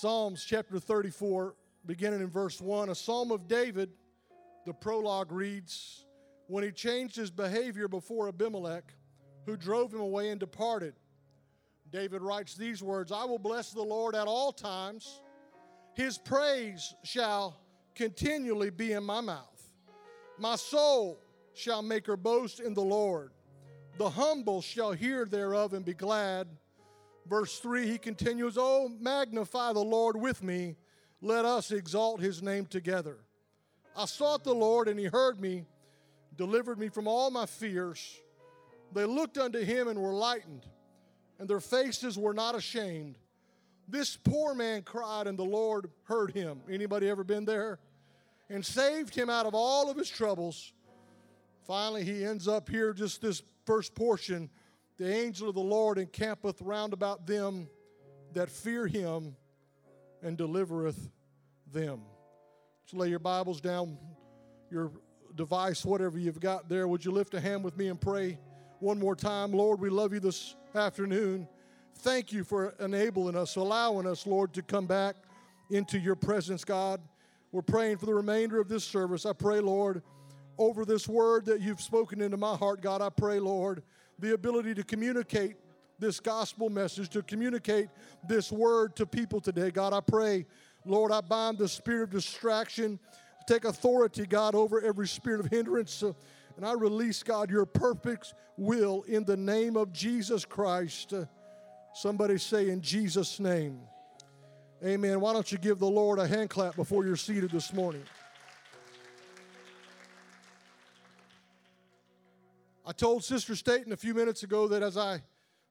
Psalms chapter 34, beginning in verse 1. A psalm of David, the prologue reads When he changed his behavior before Abimelech, who drove him away and departed, David writes these words I will bless the Lord at all times, his praise shall continually be in my mouth. My soul shall make her boast in the Lord. The humble shall hear thereof and be glad. Verse 3, he continues, Oh, magnify the Lord with me. Let us exalt his name together. I sought the Lord, and he heard me, delivered me from all my fears. They looked unto him and were lightened, and their faces were not ashamed. This poor man cried, and the Lord heard him. Anybody ever been there? And saved him out of all of his troubles. Finally, he ends up here, just this first portion the angel of the Lord encampeth round about them that fear him and delivereth them. So lay your Bibles down, your device, whatever you've got there. Would you lift a hand with me and pray one more time? Lord, we love you this afternoon. Thank you for enabling us, allowing us, Lord, to come back into your presence, God. We're praying for the remainder of this service. I pray, Lord, over this word that you've spoken into my heart, God. I pray, Lord the ability to communicate this gospel message, to communicate this word to people today. God, I pray, Lord, I bind the spirit of distraction. Take authority, God, over every spirit of hindrance. And I release, God, your perfect will in the name of Jesus Christ. Somebody say, in Jesus' name. Amen. Why don't you give the Lord a hand clap before you're seated this morning? I told Sister Staten a few minutes ago that as I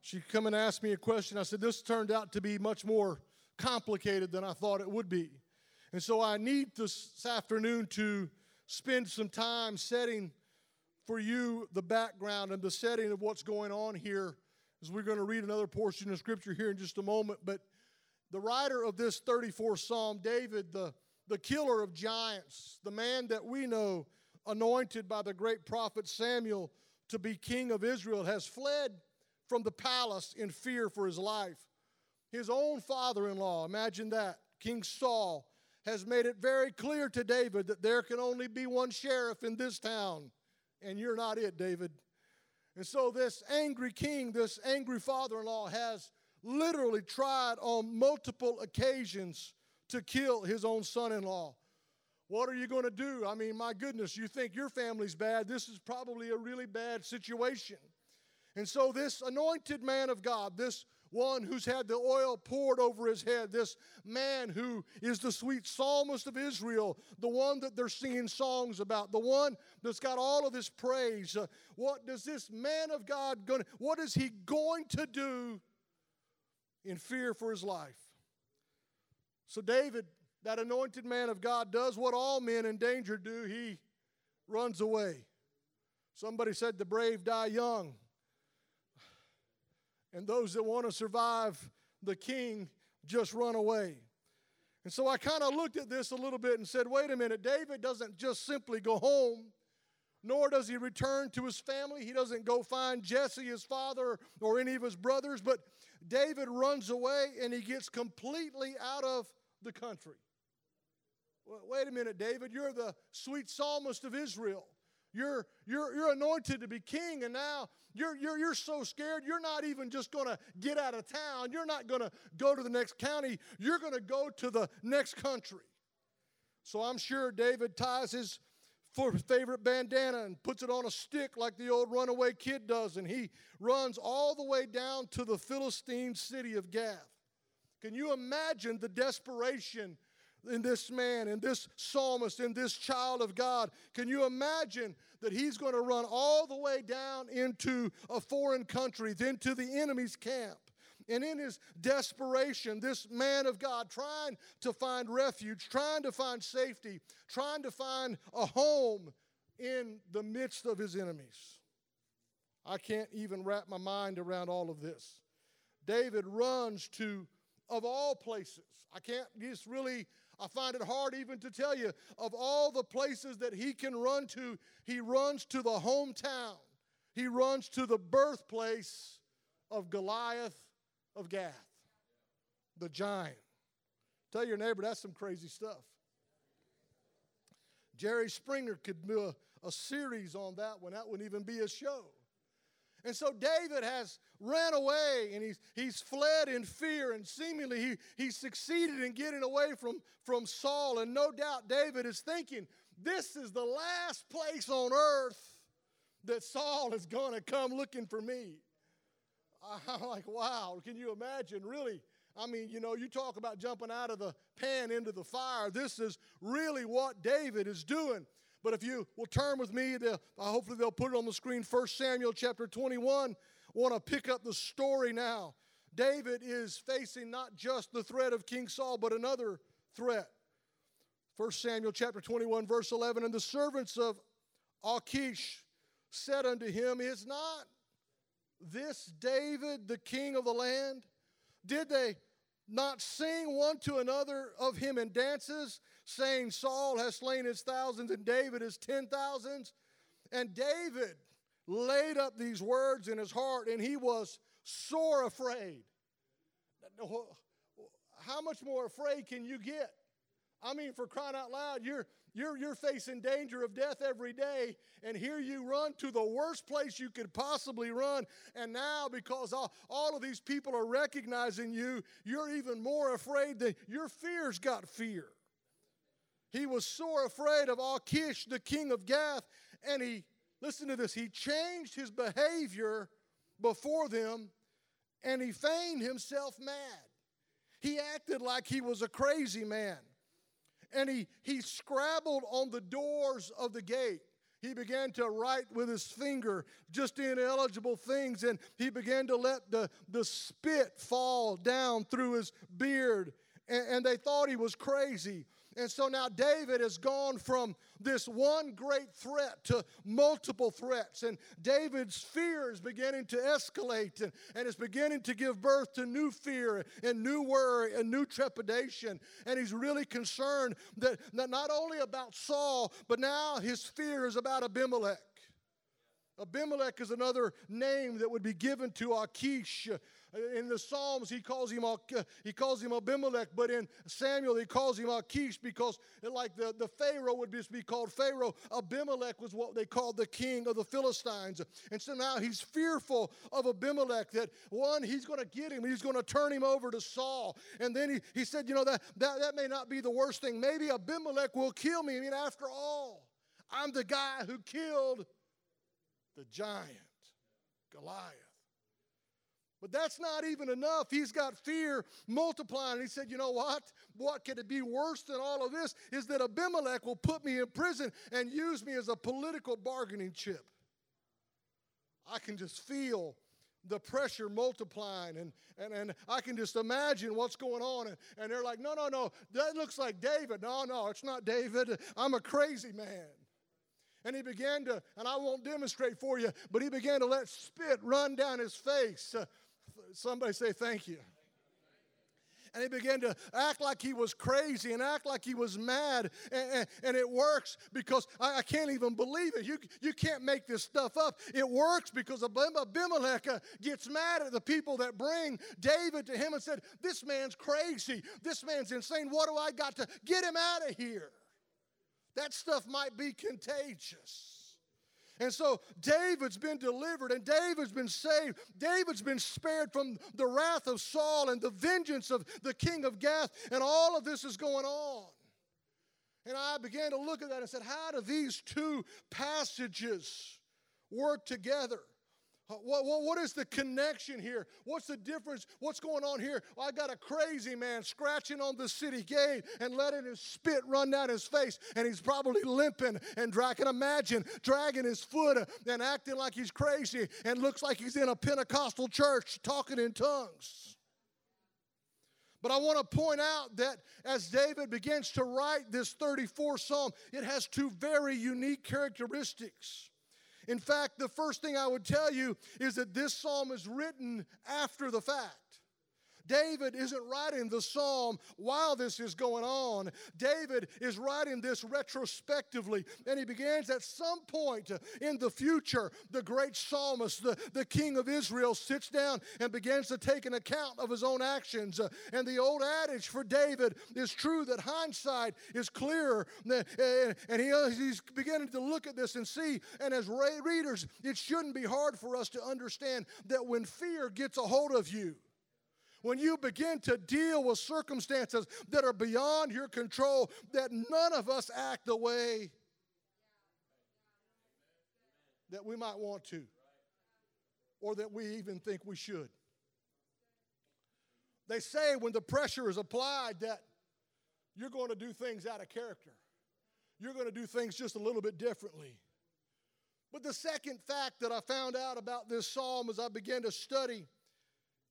she come and asked me a question, I said this turned out to be much more complicated than I thought it would be. And so I need this, afternoon to spend some time setting for you the background and the setting of what's going on here as we're going to read another portion of scripture here in just a moment. But the writer of this 34th Psalm, David, the, the killer of giants, the man that we know anointed by the great prophet Samuel to be king of Israel has fled from the palace in fear for his life. His own father in law, imagine that, King Saul, has made it very clear to David that there can only be one sheriff in this town, and you're not it, David. And so, this angry king, this angry father in law, has literally tried on multiple occasions to kill his own son in law. What are you going to do? I mean, my goodness, you think your family's bad. This is probably a really bad situation. And so, this anointed man of God, this one who's had the oil poured over his head, this man who is the sweet psalmist of Israel, the one that they're singing songs about, the one that's got all of this praise. Uh, what does this man of God going what is he going to do in fear for his life? So David that anointed man of God does what all men in danger do he runs away. Somebody said the brave die young. And those that want to survive the king just run away. And so I kind of looked at this a little bit and said, wait a minute, David doesn't just simply go home, nor does he return to his family. He doesn't go find Jesse, his father, or any of his brothers, but David runs away and he gets completely out of the country. Wait a minute, David, you're the sweet psalmist of Israel. You're, you're, you're anointed to be king, and now you're, you're, you're so scared, you're not even just going to get out of town. You're not going to go to the next county. You're going to go to the next country. So I'm sure David ties his favorite bandana and puts it on a stick like the old runaway kid does, and he runs all the way down to the Philistine city of Gath. Can you imagine the desperation in this man, in this psalmist, in this child of God. Can you imagine that he's going to run all the way down into a foreign country, into the enemy's camp? And in his desperation, this man of God trying to find refuge, trying to find safety, trying to find a home in the midst of his enemies. I can't even wrap my mind around all of this. David runs to, of all places, I can't just really, I find it hard even to tell you, of all the places that he can run to, he runs to the hometown. He runs to the birthplace of Goliath of Gath, the giant. Tell your neighbor that's some crazy stuff. Jerry Springer could do a, a series on that one. That wouldn't even be a show. And so David has ran away and he's, he's fled in fear, and seemingly he, he succeeded in getting away from, from Saul. And no doubt David is thinking, this is the last place on earth that Saul is going to come looking for me. I'm like, wow, can you imagine? Really? I mean, you know, you talk about jumping out of the pan into the fire. This is really what David is doing. But if you will turn with me, uh, hopefully they'll put it on the screen. 1 Samuel chapter 21. Want to pick up the story now. David is facing not just the threat of King Saul, but another threat. 1 Samuel chapter 21, verse 11. And the servants of Achish said unto him, Is not this David, the king of the land? Did they not sing one to another of him in dances, saying, Saul has slain his thousands and David his ten thousands? And David laid up these words in his heart, and he was sore afraid. How much more afraid can you get? I mean, for crying out loud, you're you're, you're facing danger of death every day, and here you run to the worst place you could possibly run. And now, because all, all of these people are recognizing you, you're even more afraid that your fears got fear. He was sore afraid of Achish, the king of Gath, and he, listen to this, he changed his behavior before them and he feigned himself mad. He acted like he was a crazy man and he, he scrabbled on the doors of the gate. He began to write with his finger just ineligible things, and he began to let the, the spit fall down through his beard. And, and they thought he was crazy. And so now David has gone from this one great threat to multiple threats. And David's fear is beginning to escalate and, and is beginning to give birth to new fear and new worry and new trepidation. And he's really concerned that not only about Saul, but now his fear is about Abimelech. Abimelech is another name that would be given to Achish. In the Psalms, he calls him he calls him Abimelech, but in Samuel he calls him Achish because, like the, the Pharaoh would just be called Pharaoh, Abimelech was what they called the king of the Philistines. And so now he's fearful of Abimelech that one, he's going to get him, he's going to turn him over to Saul. And then he, he said, you know, that, that, that may not be the worst thing. Maybe Abimelech will kill me. I mean, after all, I'm the guy who killed the giant, Goliath. But that's not even enough. He's got fear multiplying. He said, You know what? What could it be worse than all of this? Is that Abimelech will put me in prison and use me as a political bargaining chip. I can just feel the pressure multiplying and, and, and I can just imagine what's going on. And, and they're like, No, no, no, that looks like David. No, no, it's not David. I'm a crazy man. And he began to, and I won't demonstrate for you, but he began to let spit run down his face. Uh, Somebody say thank you. And he began to act like he was crazy and act like he was mad. And, and, and it works because I, I, can't even believe it. You, you can't make this stuff up. It works because Abimelech uh, gets mad at the people that bring David to him and said, This man's crazy. This man's insane. What do I got to get him out of here? That stuff might be contagious. And so David's been delivered and David's been saved. David's been spared from the wrath of Saul and the vengeance of the king of Gath, and all of this is going on. And I began to look at that and said, How do these two passages work together? What, what, what is the connection here? What's the difference? What's going on here? Well, I got a crazy man scratching on the city gate and letting his spit run down his face, and he's probably limping. And I can imagine dragging his foot and acting like he's crazy and looks like he's in a Pentecostal church talking in tongues. But I want to point out that as David begins to write this 34th Psalm, it has two very unique characteristics. In fact, the first thing I would tell you is that this psalm is written after the fact. David isn't writing the psalm while this is going on. David is writing this retrospectively, and he begins at some point in the future. The great psalmist, the, the king of Israel, sits down and begins to take an account of his own actions. And the old adage for David is true that hindsight is clearer. And he, he's beginning to look at this and see. And as readers, it shouldn't be hard for us to understand that when fear gets a hold of you, when you begin to deal with circumstances that are beyond your control, that none of us act the way that we might want to, or that we even think we should. They say when the pressure is applied that you're going to do things out of character. You're going to do things just a little bit differently. But the second fact that I found out about this psalm as I began to study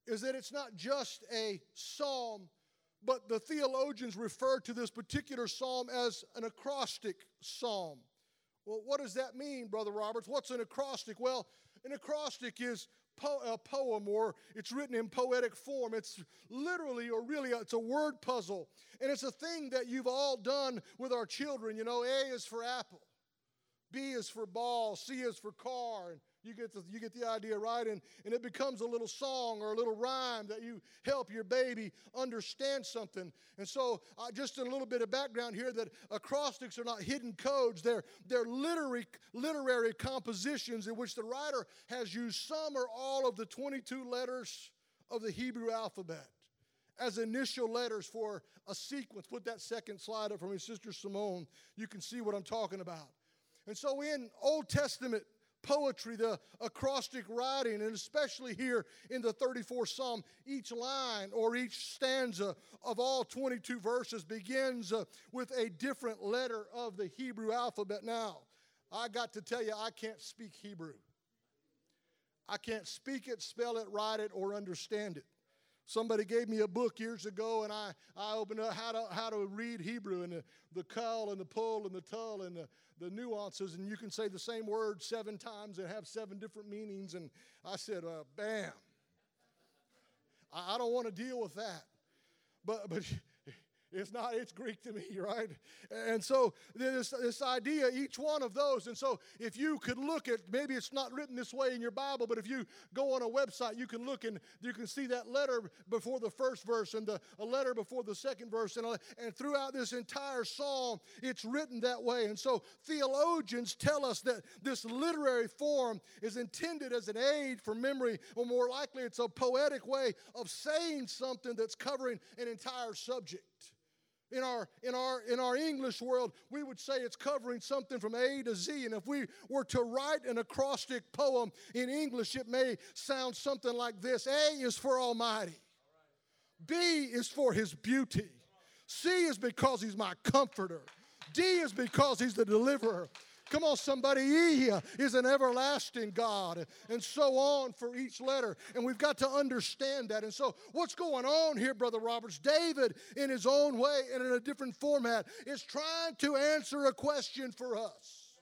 is that it's not just a psalm, but the theologians refer to this particular psalm as an acrostic psalm. Well, what does that mean, Brother Roberts? What's an acrostic? Well, an acrostic is po- a poem or it's written in poetic form. It's literally or really it's a word puzzle. And it's a thing that you've all done with our children. You know, A is for apple, B is for ball, C is for car, and you get the, you get the idea, right? And, and it becomes a little song or a little rhyme that you help your baby understand something. And so, uh, just a little bit of background here that acrostics are not hidden codes, they're, they're literary, literary compositions in which the writer has used some or all of the 22 letters of the Hebrew alphabet as initial letters for a sequence. Put that second slide up for me, Sister Simone. You can see what I'm talking about. And so, in Old Testament poetry, the acrostic writing, and especially here in the 34th Psalm, each line or each stanza of all 22 verses begins uh, with a different letter of the Hebrew alphabet. Now, I got to tell you, I can't speak Hebrew. I can't speak it, spell it, write it, or understand it. Somebody gave me a book years ago, and I, I opened up how to, how to read Hebrew and the, the kal and the pull and the tull and the, the nuances, and you can say the same word seven times and have seven different meanings. And I said, uh, bam. I, I don't want to deal with that. But, but it's not, it's Greek to me, right? And so this, this idea, each one of those. And so if you could look at, maybe it's not written this way in your Bible, but if you go on a website, you can look and you can see that letter before the first verse and the, a letter before the second verse. And, uh, and throughout this entire psalm, it's written that way. And so theologians tell us that this literary form is intended as an aid for memory, or more likely, it's a poetic way of saying something that's covering an entire subject. In our, in, our, in our English world, we would say it's covering something from A to Z. And if we were to write an acrostic poem in English, it may sound something like this A is for Almighty, B is for His beauty, C is because He's my comforter, D is because He's the deliverer. Come on, somebody. He is an everlasting God, and so on for each letter. And we've got to understand that. And so, what's going on here, Brother Roberts? David, in his own way and in a different format, is trying to answer a question for us.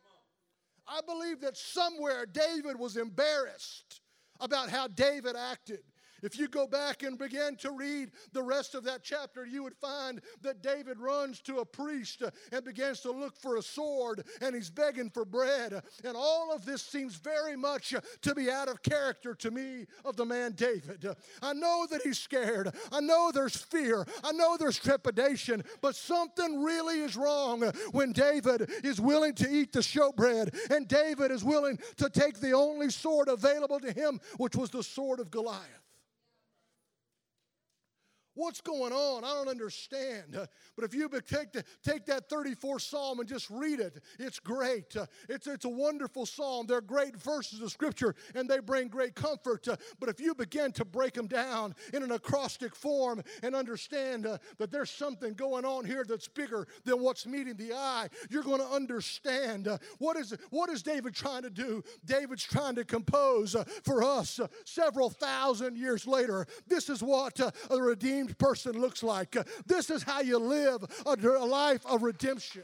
I believe that somewhere David was embarrassed about how David acted. If you go back and begin to read the rest of that chapter, you would find that David runs to a priest and begins to look for a sword and he's begging for bread. And all of this seems very much to be out of character to me of the man David. I know that he's scared. I know there's fear. I know there's trepidation, but something really is wrong when David is willing to eat the showbread and David is willing to take the only sword available to him, which was the sword of Goliath. What's going on? I don't understand. But if you take, the, take that 34th Psalm and just read it, it's great. It's, it's a wonderful psalm. They're great verses of Scripture and they bring great comfort. But if you begin to break them down in an acrostic form and understand that there's something going on here that's bigger than what's meeting the eye, you're going to understand what, is, what is David trying to do? David's trying to compose for us several thousand years later. This is what the redeemed redeemed person looks like. Uh, this is how you live a life of redemption.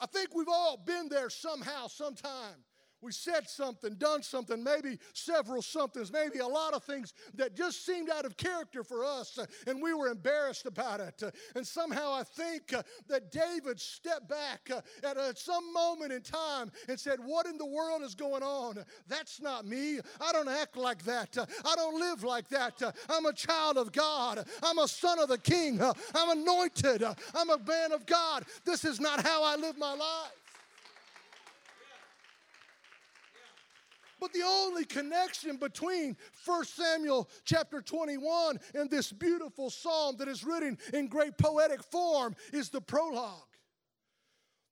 I think we've all been there somehow, sometime we said something, done something, maybe several somethings, maybe a lot of things that just seemed out of character for us, uh, and we were embarrassed about it. Uh, and somehow I think uh, that David stepped back at some moment in time and said, What in the world is going on? That's not me. I don't act like that. I don't live like that. I'm a child of God. I'm a son of the king. I'm anointed. I'm a man of God. This is not how I live my life. But the only connection between 1 Samuel chapter 21 and this beautiful psalm that is written in great poetic form is the prologue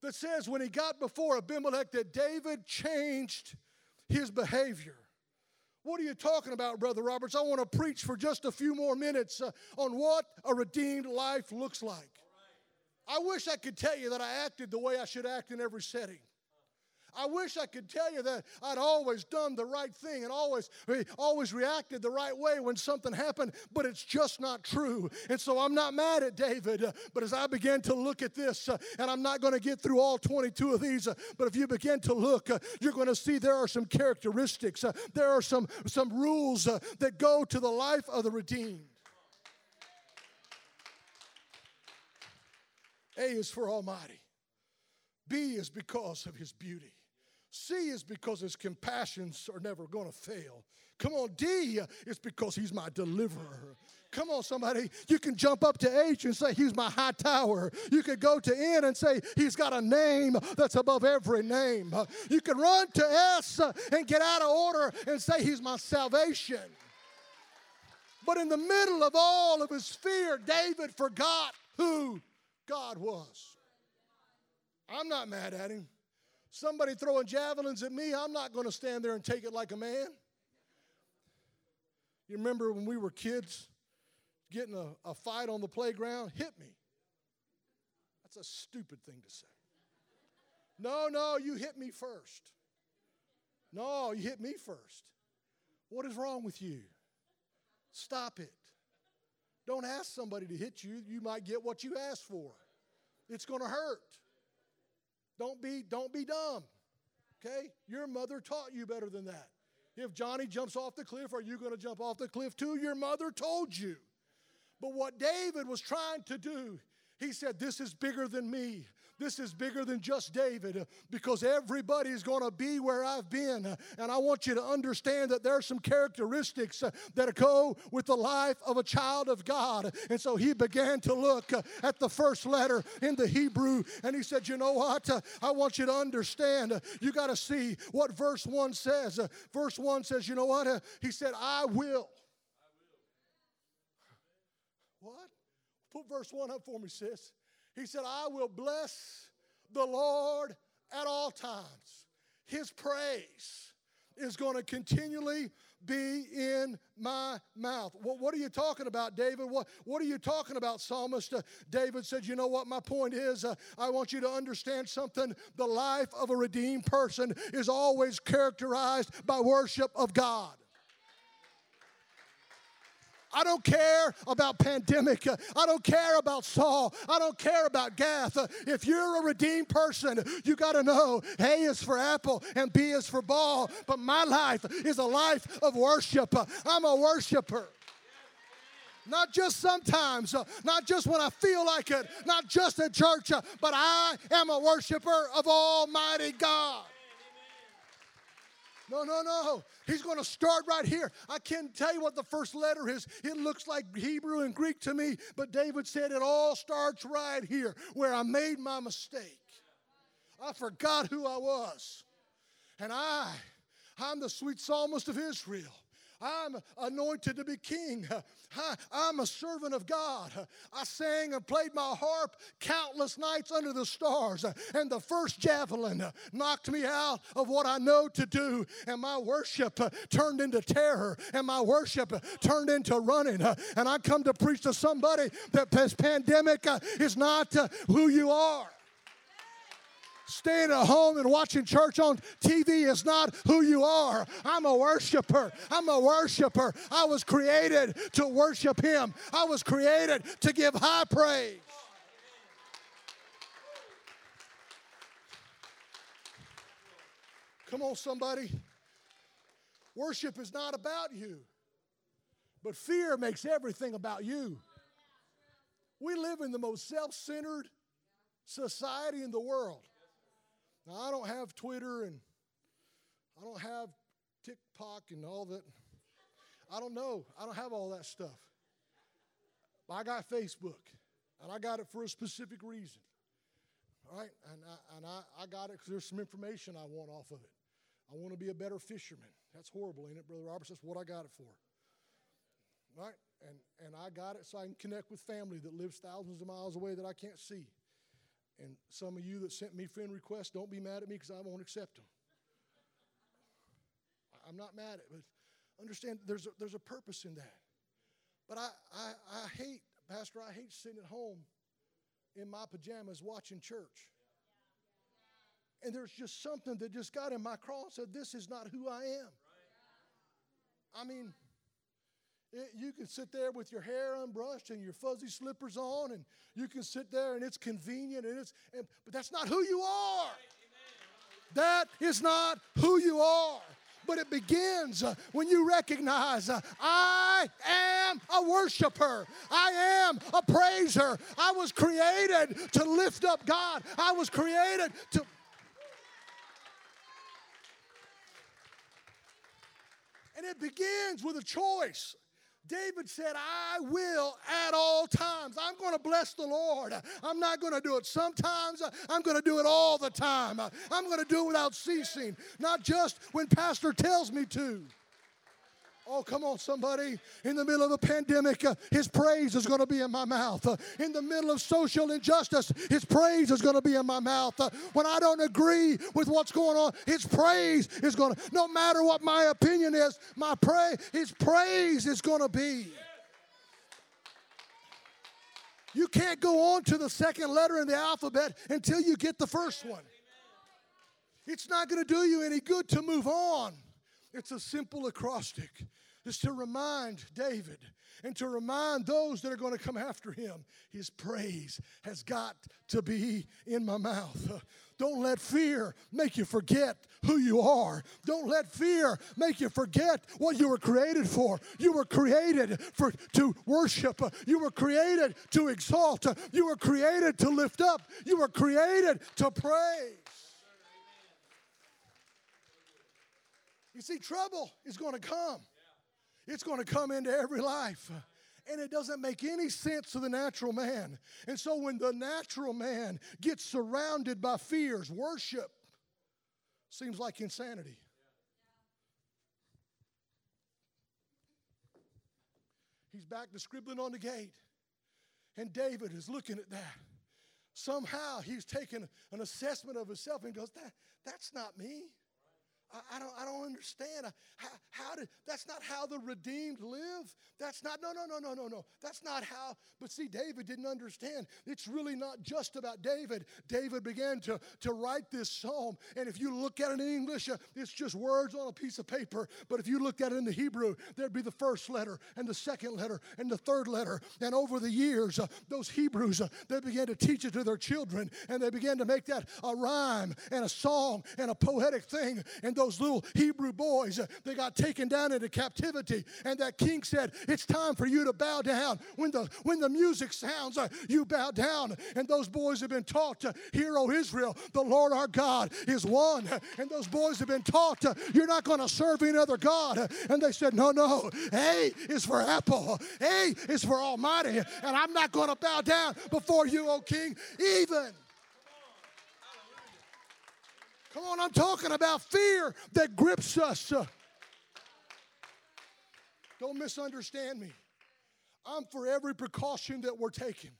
that says when he got before Abimelech that David changed his behavior. What are you talking about, Brother Roberts? I want to preach for just a few more minutes uh, on what a redeemed life looks like. I wish I could tell you that I acted the way I should act in every setting. I wish I could tell you that I'd always done the right thing and always, always reacted the right way when something happened, but it's just not true. And so I'm not mad at David, uh, but as I began to look at this, uh, and I'm not going to get through all 22 of these, uh, but if you begin to look, you're going to see there are some characteristics, there are some, some rules that go to the life of the redeemed. A is for Almighty. B is because of his beauty. C is because his compassions are never going to fail. Come on, D is because he's my deliverer. Come on, somebody. You can jump up to H and say, He's my high tower. You could go to N and say, He's got a name that's above every name. You can run to S and get out of order and say, He's my salvation. But in the middle of all of his fear, David forgot who God was. I'm not mad at him. Somebody throwing javelins at me, I'm not going to stand there and take it like a man. You remember when we were kids getting a, a fight on the playground? Hit me. That's a stupid thing to say. No, no, you hit me first. No, you hit me first. What is wrong with you? Stop it. Don't ask somebody to hit you. You might get what you asked for. It's going to hurt. Don't be, don't be dumb. Okay? Your mother taught you better than that. If Johnny jumps off the cliff, are you going to jump off the cliff too? Your mother told you. But what David was trying to do, he said, This is bigger than me. This is bigger than just David uh, because everybody's going to be where I've been. Uh, and I want you to understand that there are some characteristics uh, that go with the life of a child of God. And so he began to look at the first letter in the Hebrew and he said, You know what? I want you to understand. You got to see what verse 1 says. Verse 1 says, You know what? He said, I will. What? Put verse 1 up for me, sis. He said, I will bless the Lord at all times. His praise is going to continually be in my mouth. What, what, are you talking about, David? What, what are you talking about, Psalmist? Uh, David said, You know what? My point is, uh, I want you to understand something. The life of a redeemed person is always characterized by worship of God. I don't care about pandemic. I don't care about Saul. I don't care about Gath. If you're a redeemed person, you got to know A is for apple and B is for ball. But my life is a life of worship. I'm a worshiper. Not just sometimes, not just when I feel like it, not just at church, but I am a worshiper of Almighty God. No, no, no. He's going to start right here. I can't tell you what the first letter is. It looks like Hebrew and Greek to me, but David said it all starts right here where I made my mistake. I forgot who I was. And I, I'm the sweet psalmist of Israel. I'm anointed to be king. I'm a servant of God. I sang and played my harp countless nights under the stars, and the first javelin knocked me out of what I know to do, and my worship turned into terror, and my worship turned into running. And I come to preach to somebody that this pandemic is not who you are. Staying at home and watching church on TV is not who you are. I'm a worshiper. I'm a worshiper. I was created to worship Him, I was created to give high praise. Come on, somebody. Worship is not about you, but fear makes everything about you. We live in the most self centered society in the world. Now, I don't have Twitter and I don't have TikTok and all that. I don't know. I don't have all that stuff. But I got Facebook, and I got it for a specific reason. All right? And I, and I, I got it because there's some information I want off of it. I want to be a better fisherman. That's horrible, ain't it, Brother Roberts? That's what I got it for. Right? And, and I got it so I can connect with family that lives thousands of miles away that I can't see. And some of you that sent me friend requests, don't be mad at me because I won't accept them. I'm not mad at it, but understand there's a, there's a purpose in that. But I, I, I hate, Pastor, I hate sitting at home in my pajamas watching church. And there's just something that just got in my cross said, This is not who I am. I mean, it, you can sit there with your hair unbrushed and your fuzzy slippers on, and you can sit there and it's convenient, and it's, and, but that's not who you are. That is not who you are. But it begins uh, when you recognize uh, I am a worshiper. I am a praiser. I was created to lift up God. I was created to And it begins with a choice. David said, I will at all times. I'm going to bless the Lord. I'm not going to do it sometimes. I'm going to do it all the time. I'm going to do it without ceasing, not just when Pastor tells me to. Oh, come on, somebody. In the middle of a pandemic, uh, His praise is going to be in my mouth. Uh, in the middle of social injustice, His praise is going to be in my mouth. Uh, when I don't agree with what's going on, His praise is going to, no matter what my opinion is, my pray, His praise is going to be. You can't go on to the second letter in the alphabet until you get the first one. It's not going to do you any good to move on. It's a simple acrostic. It's to remind David and to remind those that are going to come after him his praise has got to be in my mouth. Don't let fear make you forget who you are. Don't let fear make you forget what you were created for. You were created for to worship. You were created to exalt. You were created to lift up. You were created to praise. You see, trouble is going to come. It's going to come into every life. And it doesn't make any sense to the natural man. And so when the natural man gets surrounded by fears, worship seems like insanity. He's back to scribbling on the gate. And David is looking at that. Somehow he's taken an assessment of himself and goes, that, That's not me. I, I, don't, I don't understand. How, how did, that's not how the redeemed live. That's not, no, no, no, no, no, no. That's not how, but see, David didn't understand. It's really not just about David. David began to, to write this psalm. And if you look at it in English, uh, it's just words on a piece of paper. But if you looked at it in the Hebrew, there'd be the first letter and the second letter and the third letter. And over the years, uh, those Hebrews, uh, they began to teach it to their children and they began to make that a rhyme and a song and a poetic thing. And those little Hebrew boys, uh, they got taken down into captivity. And that king said, It's time for you to bow down. When the, when the music sounds, uh, you bow down. And those boys have been taught to hear, O Israel, the Lord our God is one. And those boys have been taught, You're not going to serve any other God. And they said, No, no. A is for Apple, A is for Almighty. And I'm not going to bow down before you, O King, even. Come on, I'm talking about fear that grips us. Don't misunderstand me. I'm for every precaution that we're taking.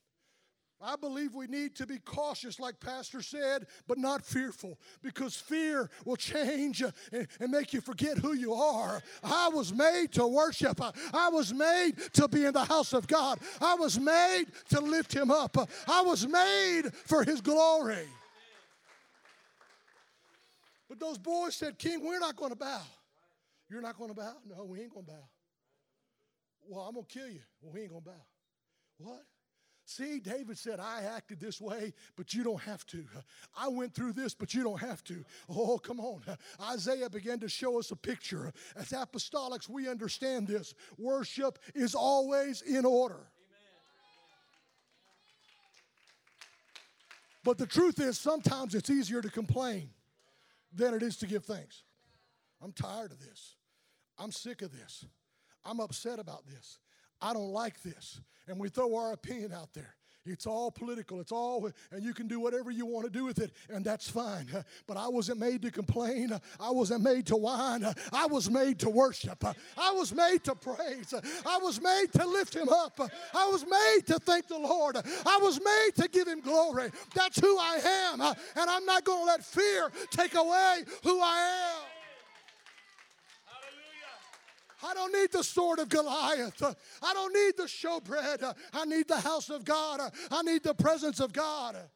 I believe we need to be cautious, like Pastor said, but not fearful, because fear will change and, make you forget who you are. I was made to worship, I was made to be in the house of God, I was made to lift Him up, I was made for His glory. But those boys said, King, we're not going to bow. You're not going to bow? No, we ain't going to bow. Well, I'm going to kill you. Well, we ain't going to bow. What? See, David said, I acted this way, but you don't have to. I went through this, but you don't have to. Oh, come on. Isaiah began to show us a picture. As apostolics, we understand this. Worship is always in order. But the truth is, sometimes it's easier to complain than it is to give thanks. I'm tired of this. I'm sick of this. I'm upset about this. I don't like this. And we throw our opinion out there. It's all political. It's all, and you can do whatever you want to do with it, and that's fine. But I wasn't made to complain. I wasn't made to whine. I was made to worship. I was made to praise. I was made to lift Him up. I was made to thank the Lord. I was made to give Him glory. That's who I am, and I'm not going to let fear take away who I am. I don't need the sword of Goliath. I don't need the showbread. I need the house of God. I need the presence of God. Amen.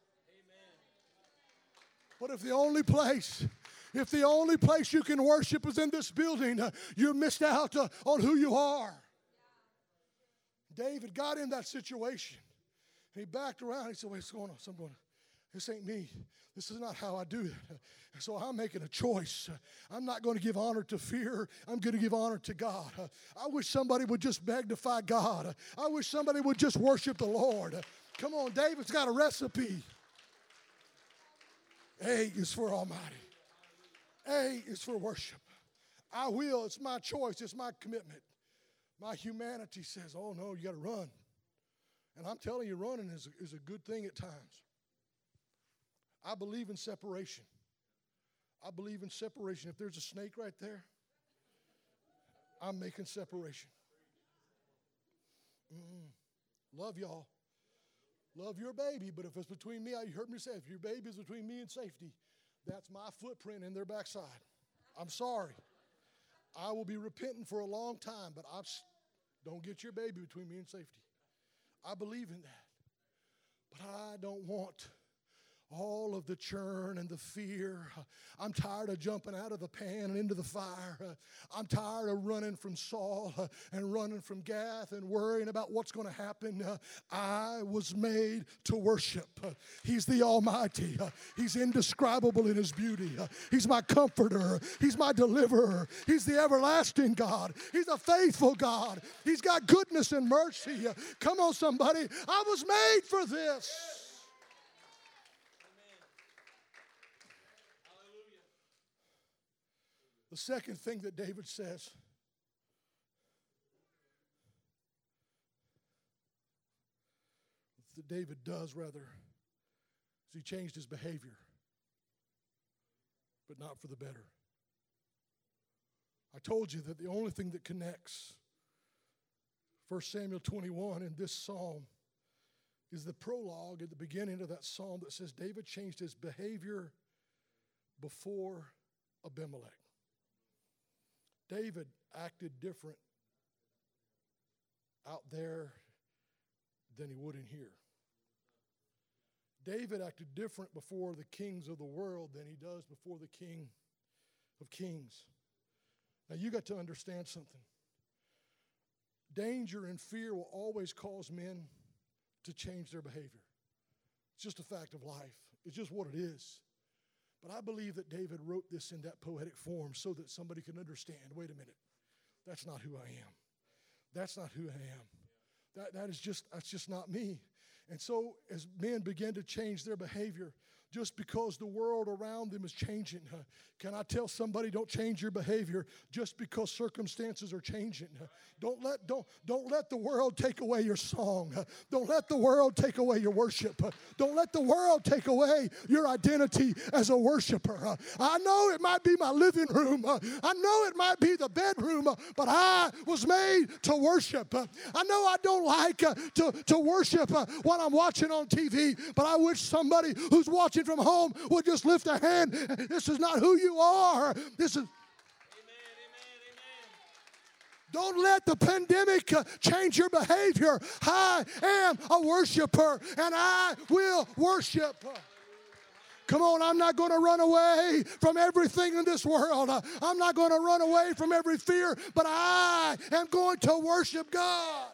But if the only place, if the only place you can worship is in this building, you missed out uh, on who you are. David got in that situation. He backed around. He said, What's going on? So I'm going, This ain't me. This is not how I do it. So I'm making a choice. I'm not going to give honor to fear. I'm going to give honor to God. I wish somebody would just magnify God. I wish somebody would just worship the Lord. Come on, David's got a recipe. A is for Almighty. A is for worship. I will. It's my choice. It's my commitment. My humanity says, oh no, you got to run. And I'm telling you, running is, is a good thing at times. I believe in separation. I believe in separation. If there's a snake right there, I'm making separation. Mm-mm. Love y'all. Love your baby, but if it's between me, you heard me say, if your baby is between me and safety, that's my footprint in their backside. I'm sorry. I will be repenting for a long time, but I don't get your baby between me and safety. I believe in that. But I don't want all of the churn and the fear. I'm tired of jumping out of the pan and into the fire. I'm tired of running from Saul and running from Gath and worrying about what's going to happen. I was made to worship. He's the Almighty. He's indescribable in His beauty. He's my comforter. He's my deliverer. He's the everlasting God. He's a faithful God. He's got goodness and mercy. Come on, somebody. I was made for this. The second thing that David says that David does, rather, is he changed his behavior, but not for the better. I told you that the only thing that connects 1 Samuel 21 and this psalm is the prologue at the beginning of that psalm that says David changed his behavior before Abimelech. David acted different out there than he would in here. David acted different before the kings of the world than he does before the king of kings. Now, you got to understand something. Danger and fear will always cause men to change their behavior. It's just a fact of life, it's just what it is. But I believe that David wrote this in that poetic form so that somebody can understand wait a minute, that's not who I am. That's not who I am. That, that is just, that's just not me. And so as men begin to change their behavior, just because the world around them is changing. Can I tell somebody don't change your behavior just because circumstances are changing? Don't let don't don't let the world take away your song. Don't let the world take away your worship. Don't let the world take away your identity as a worshiper. I know it might be my living room. I know it might be the bedroom, but I was made to worship. I know I don't like uh, to, to worship uh, when I'm watching on TV, but I wish somebody who's watching watching from home would just lift a hand. This is not who you are. This is. Don't let the pandemic uh, change your behavior. I am a worshiper and I will worship. Come on, I'm not going to run away from everything in this world. I'm not going to run away from every fear, but I am going to worship God.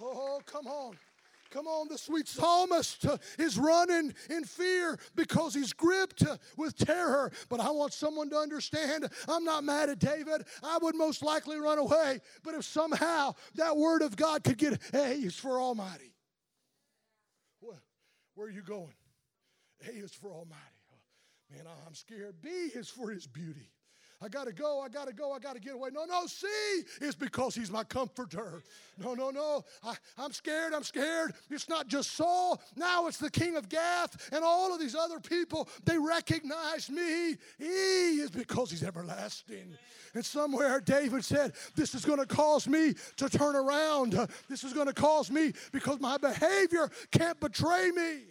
Oh, come on. Come on, the sweet psalmist uh, is running in fear because he's gripped uh, with terror. But I want someone to understand I'm not mad at David. I would most likely run away. But if somehow that word of God could get, A is for Almighty. Where, where are you going? A is for Almighty. Man, I'm scared. B is for his beauty. I got to go, I got to go, I got to get away. No, no, see, it's because he's my comforter. No, no, no, I, I'm scared, I'm scared. It's not just Saul, now it's the king of Gath and all of these other people. They recognize me. He is because he's everlasting. And somewhere David said, This is going to cause me to turn around. This is going to cause me because my behavior can't betray me.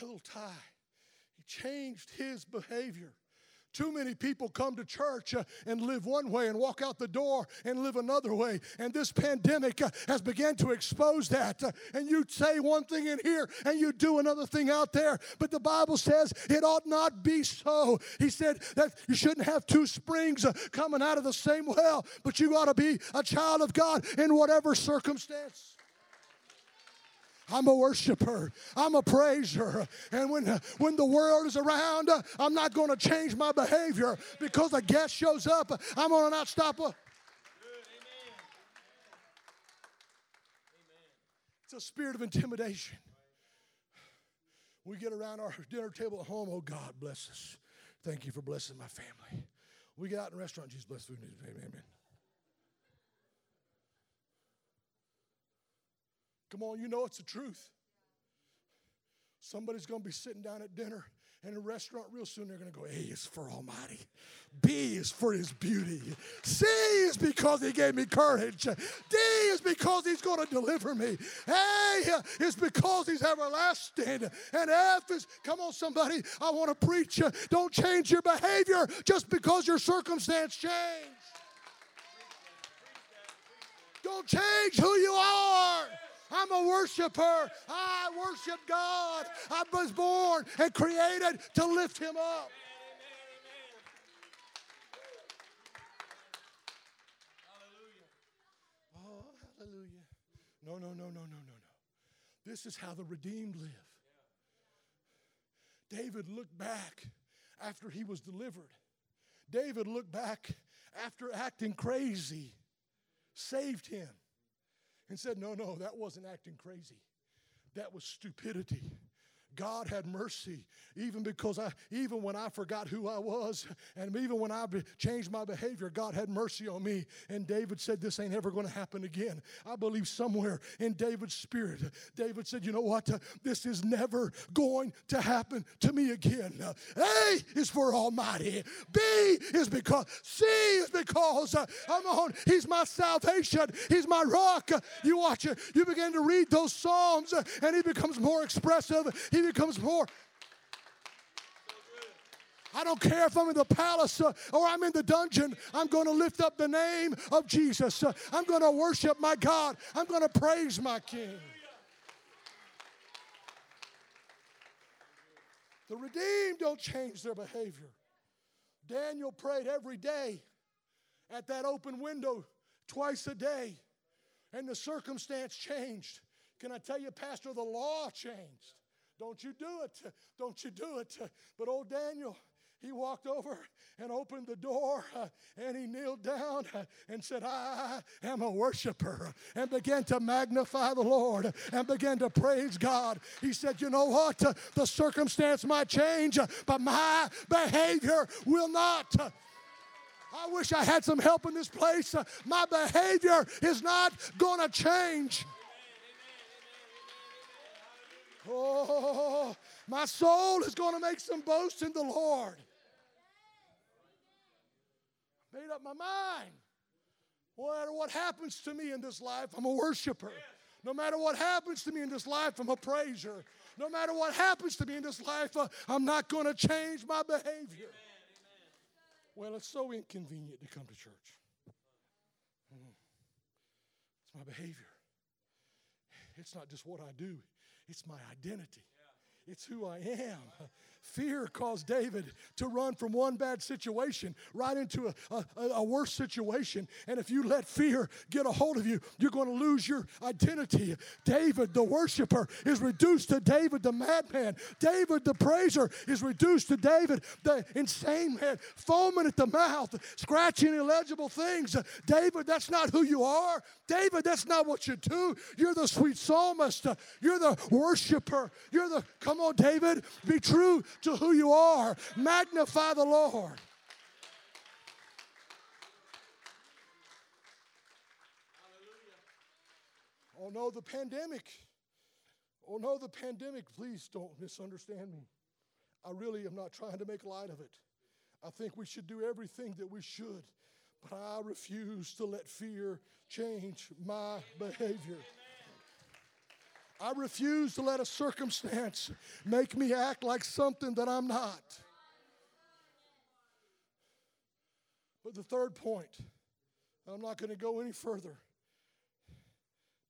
A little tie changed his behavior. Too many people come to church uh, and live one way and walk out the door and live another way. And this pandemic uh, has begun to expose that. Uh, and you say one thing in here and you do another thing out there. But the Bible says it ought not be so. He said that you shouldn't have two springs coming out of the same well, but you ought to be a child of God in whatever circumstance. I'm a worshiper. I'm a praiser. And when, when the world is around, I'm not going to change my behavior because a guest shows up. I'm going to not stop. A, it's a spirit of intimidation. We get around our dinner table at home. Oh, God bless us. Thank you for blessing my family. We get out in the restaurant. Jesus bless food. Amen. Come on, you know it's the truth. Somebody's going to be sitting down at dinner in a restaurant real soon. They're going to go, A is for Almighty. B is for His beauty. C is because He gave me courage. D is because He's going to deliver me. A is because He's everlasting. And F is, come on, somebody, I want to preach. Don't change your behavior just because your circumstance changed. Don't change who you are. I'm a worshiper. I worship God. I was born and created to lift Him up. Hallelujah. Oh, hallelujah. No, no, no, no, no, no, no. This is how the redeemed live. David looked back after he was delivered. David looked back after acting crazy, saved him and said, No, no, that wasn't acting crazy. That was stupidity. God had mercy, even because I, even when I forgot who I was, and even when I changed my behavior, God had mercy on me. And David said, This ain't ever going to happen again. I believe somewhere in David's spirit, David said, You know what? This is never going to happen to me again. A is for Almighty, B is because, C is because, I'm on, He's my salvation, He's my rock. You watch it, you begin to read those Psalms, and He becomes more expressive. He he becomes more. I don't care if I'm in the palace uh, or I'm in the dungeon. I'm going to lift up the name of Jesus. Uh, I'm going to worship my God. I'm going to praise my King. The redeemed don't change their behavior. Daniel prayed every day at that open window twice a day, and the circumstance changed. Can I tell you, Pastor, the law changed. Don't you do it. Don't you do it. But old Daniel, he walked over and opened the door and he kneeled down and said, I am a worshiper, and began to magnify the Lord and began to praise God. He said, You know what? The circumstance might change, but my behavior will not. I wish I had some help in this place. My behavior is not going to change. Oh, my soul is going to make some boast in the Lord. Made up my mind. No matter what happens to me in this life, I'm a worshiper. No matter what happens to me in this life, I'm a praiser. No matter what happens to me in this life, uh, I'm not going to change my behavior. Well, it's so inconvenient to come to church. Mm. It's my behavior. it's not just what I do, it's my identity. It's who I am. Fear caused David to run from one bad situation right into a, a, a, worse situation. And if you let fear get a hold of you, you're going to lose your identity. David, the worshiper, is reduced to David, the madman. David, the praiser, is reduced to David, the insane man, foaming at the mouth, scratching illegible things. David, that's not who you are. David, that's not what you do. You're the sweet psalmist. You're the worshiper. You're the, come on, David, be true to who you are. Magnify the Lord. Oh no, the pandemic. Oh no, the pandemic. Please don't misunderstand me. I really am not trying to make light of it. I think we should do everything that we should, but I refuse to let fear change my behavior. I refuse to let a circumstance make me act like something that I'm not. But the third point, I'm not going to go any further.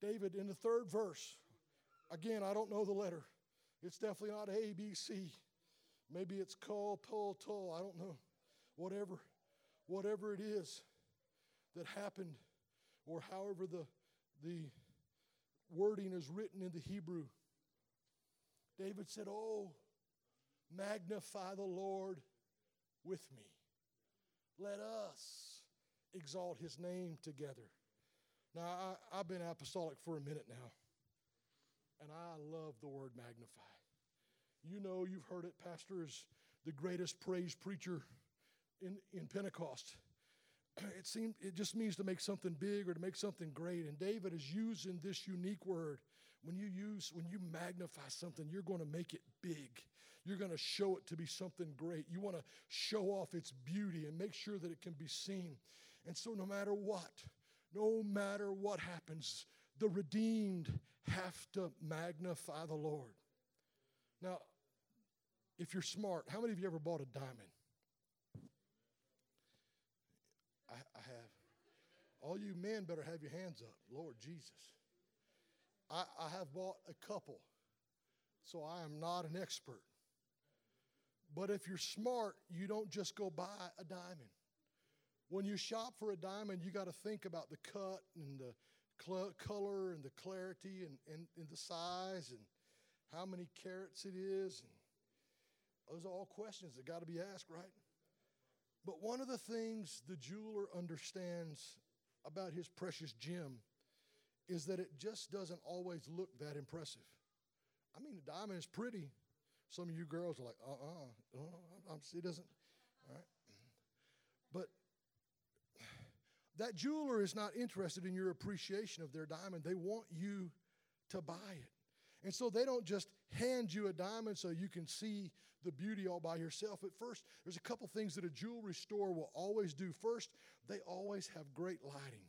David, in the third verse, again, I don't know the letter. It's definitely not A, B, C. Maybe it's call, pull, tull. I don't know. Whatever, whatever it is that happened, or however the the wording is written in the Hebrew. David said, Oh, magnify the Lord with me. Let us exalt his name together. Now, I, have been apostolic for a minute now, and I love the word magnify. You know, you've heard it, Pastor is the greatest praise preacher in, in Pentecost. It seems it just means to make something big or to make something great. And David is using this unique word. When you use, when you magnify something, you're going to make it big. You're going to show it to be something great. You want to show off its beauty and make sure that it can be seen. And so, no matter what, no matter what happens, the redeemed have to magnify the Lord. Now, if you're smart, how many of you ever bought a diamond? I, I have. All you men better have your hands up. Lord Jesus. I, I have bought a couple, so I am not an expert. But if you're smart, you don't just go buy a diamond. When you shop for a diamond, you got to think about the cut and the cl- color and the clarity and, and, and the size and how many carats it is. And those are all questions that got to be asked, right? But one of the things the jeweler understands about his precious gem is that it just doesn't always look that impressive. I mean, the diamond is pretty. Some of you girls are like, uh uh-uh, uh, it doesn't, all right? But that jeweler is not interested in your appreciation of their diamond. They want you to buy it. And so they don't just hand you a diamond so you can see the beauty all by yourself. At first, there's a couple things that a jewelry store will always do. First, they always have great lighting.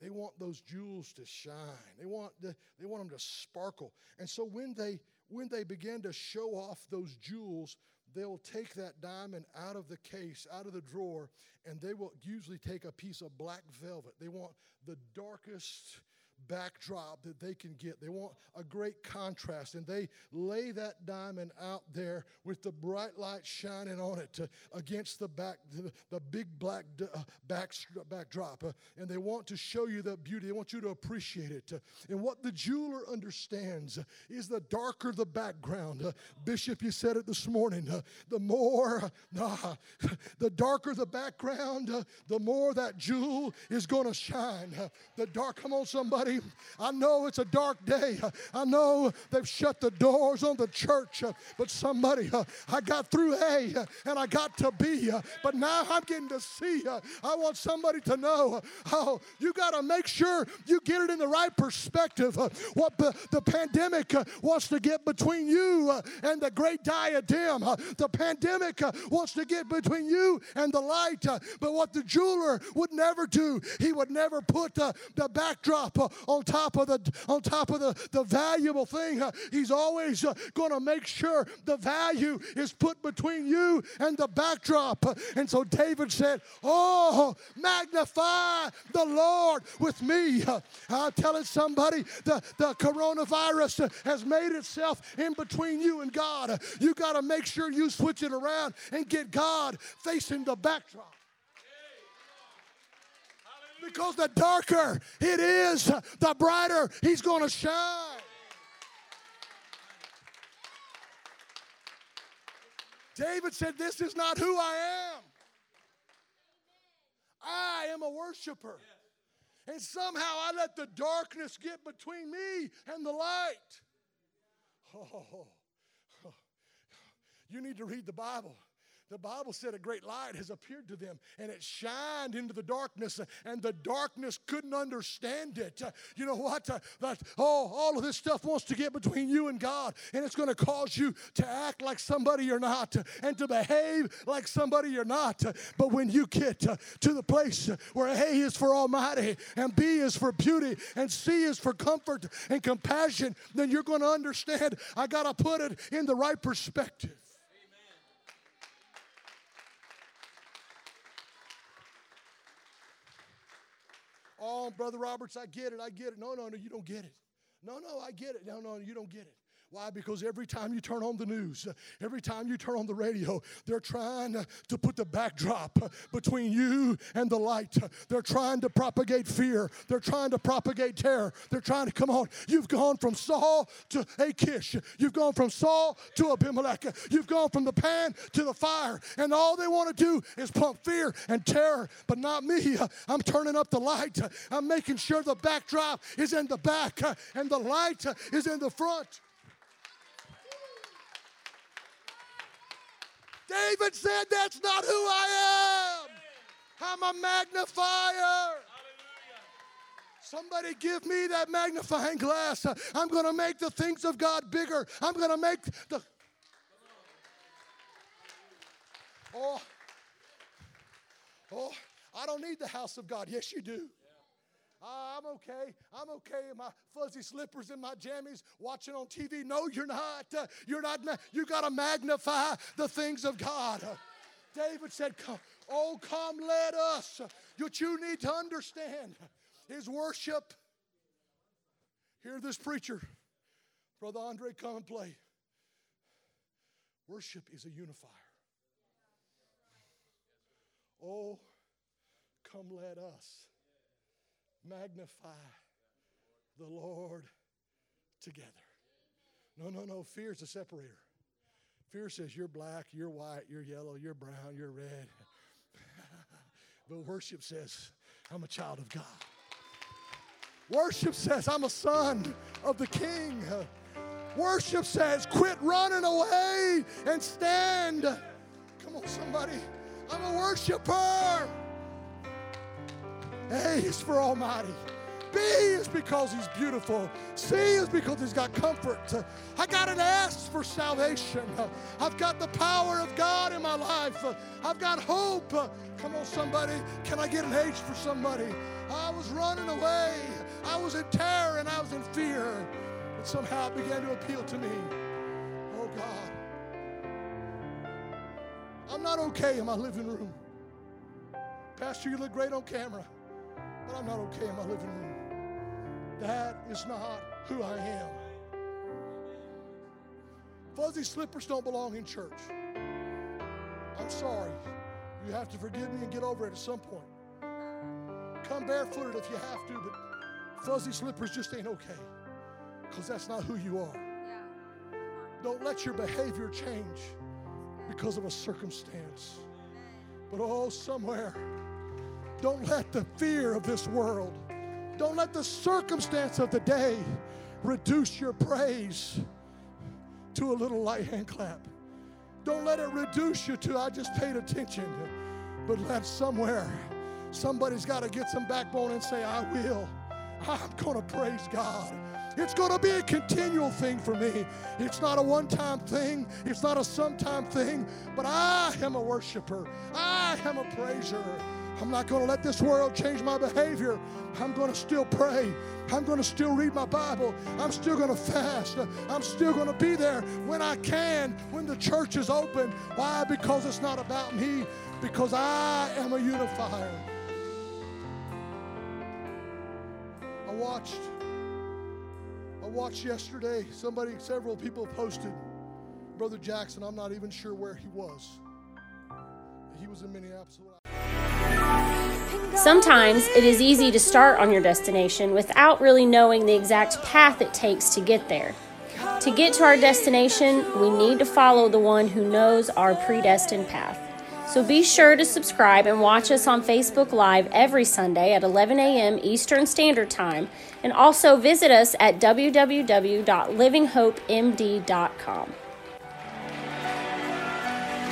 They want those jewels to shine. They want, the, they want them to sparkle. And so when they when they begin to show off those jewels, they'll take that diamond out of the case, out of the drawer, and they will usually take a piece of black velvet. They want the darkest backdrop that they can get. They want a great contrast, and they lay that diamond out there with the bright light shining on it to, against the back, the, the big black uh, back, backdrop. Uh, and they want to show you the beauty. They want you to appreciate it. Uh, and what the jeweler understands is the darker the background. Uh, Bishop, you said it this morning. Uh, the more, the darker the background, uh, the more that jewel is going to shine. the dark, come on, somebody. I know it's a dark day. I know they've shut the doors on the church, but somebody, I got through A and I got to B, but now I'm getting to C. I want somebody to know, oh, you got to make sure you get it in the right perspective. What the, pandemic wants to get between you and the great diadem. The pandemic wants to get between you and the light. But what the jeweler would never do, he would never put the backdrop on top of the on top of the, the valuable thing. He's always uh, going to make sure the value is put between you and the backdrop. And so David said, Oh, magnify the Lord with me. I'm telling somebody the, the coronavirus has made itself in between you and God. You got to make sure you switch it around and get God facing the backdrop. Because the darker it is, the brighter he's going to shine. David said, This is not who I am. I am a worshiper. And somehow I let the darkness get between me and the light. Oh, you need to read the Bible. The Bible said a great light has appeared to them and it shined into the darkness and the darkness couldn't understand it. You know what? That, oh, all of this stuff wants to get between you and God and it's going to cause you to act like somebody you're not and to behave like somebody you're not. But when you get to the place where A is for Almighty and B is for beauty and C is for comfort and compassion, then you're going to understand I got to put it in the right perspective. Oh, Brother Roberts, I get it, I get it. No, no, no, you don't get it. No, no, I get it. No, no, you don't get it. Why? Because every time you turn on the news, every time you turn on the radio, they're trying to put the backdrop between you and the light. They're trying to propagate fear. They're trying to propagate terror. They're trying to come on. You've gone from Saul to Achish. You've gone from Saul to Abimelech. You've gone from the pan to the fire. And all they want to do is pump fear and terror. But not me. I'm turning up the light. I'm making sure the backdrop is in the back and the light is in the front. David said, That's not who I am. I'm a magnifier. Somebody give me that magnifying glass. I'm going to make the things of God bigger. I'm going to make the. Oh, oh, I don't need the house of God. Yes, you do. Oh, I'm okay. I'm okay in my fuzzy slippers and my jammies watching on TV. No, you're not. Uh, you're not. You got to magnify the things of God. David said, Oh, come, let us. What you need to understand is worship. Hear this preacher, Brother Andre, come and play. Worship is a unifier. Oh, come, let us magnify the Lord together. No, no, no. Fear is a separator. Fear says you're black, you're white, you're yellow, you're brown, you're red. but worship says, I'm a child of God. Worship says, I'm a son of the King. Worship says, quit running away and stand. Come on, somebody. I'm a worshiper. A is for Almighty. B is because He's beautiful. C is because He's got comfort. I got an S for salvation. I've got the power of God in my life. I've got hope. Come on, somebody. Can I get an H for somebody? I was running away. I was in terror and I was in fear. But somehow it began to appeal to me. Oh, God. I'm not okay in my living room. Pastor, you look great on camera but I'm not okay in my living room. That is not who I am. Fuzzy slippers don't belong in church. I'm sorry. You have to forgive me and get over it at some point. Come barefooted if you have to, but fuzzy slippers just ain't okay because that's not who you are. Don't let your behavior change because of a circumstance. But oh, somewhere don't let the fear of this world, don't let the circumstance of the day reduce your praise to a little light hand clap. Don't let it reduce you to I just paid attention. But let somewhere, somebody's got to get some backbone and say, I will. I'm going to praise God. It's going to be a continual thing for me. It's not a one time thing, it's not a sometime thing, but I am a worshiper. I am a praiser. I'm not going to let this world change my behavior. I'm going to still pray. I'm going to still read my Bible. I'm still going to fast. I'm still going to be there when I can, when the church is open. Why? Because it's not about me, because I am a unifier. I watched I watched yesterday somebody several people posted Brother Jackson, I'm not even sure where he was. Sometimes it is easy to start on your destination without really knowing the exact path it takes to get there. To get to our destination, we need to follow the one who knows our predestined path. So be sure to subscribe and watch us on Facebook Live every Sunday at 11 a.m. Eastern Standard Time, and also visit us at www.livinghopemd.com.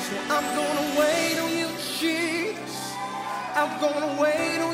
So I'm gonna wait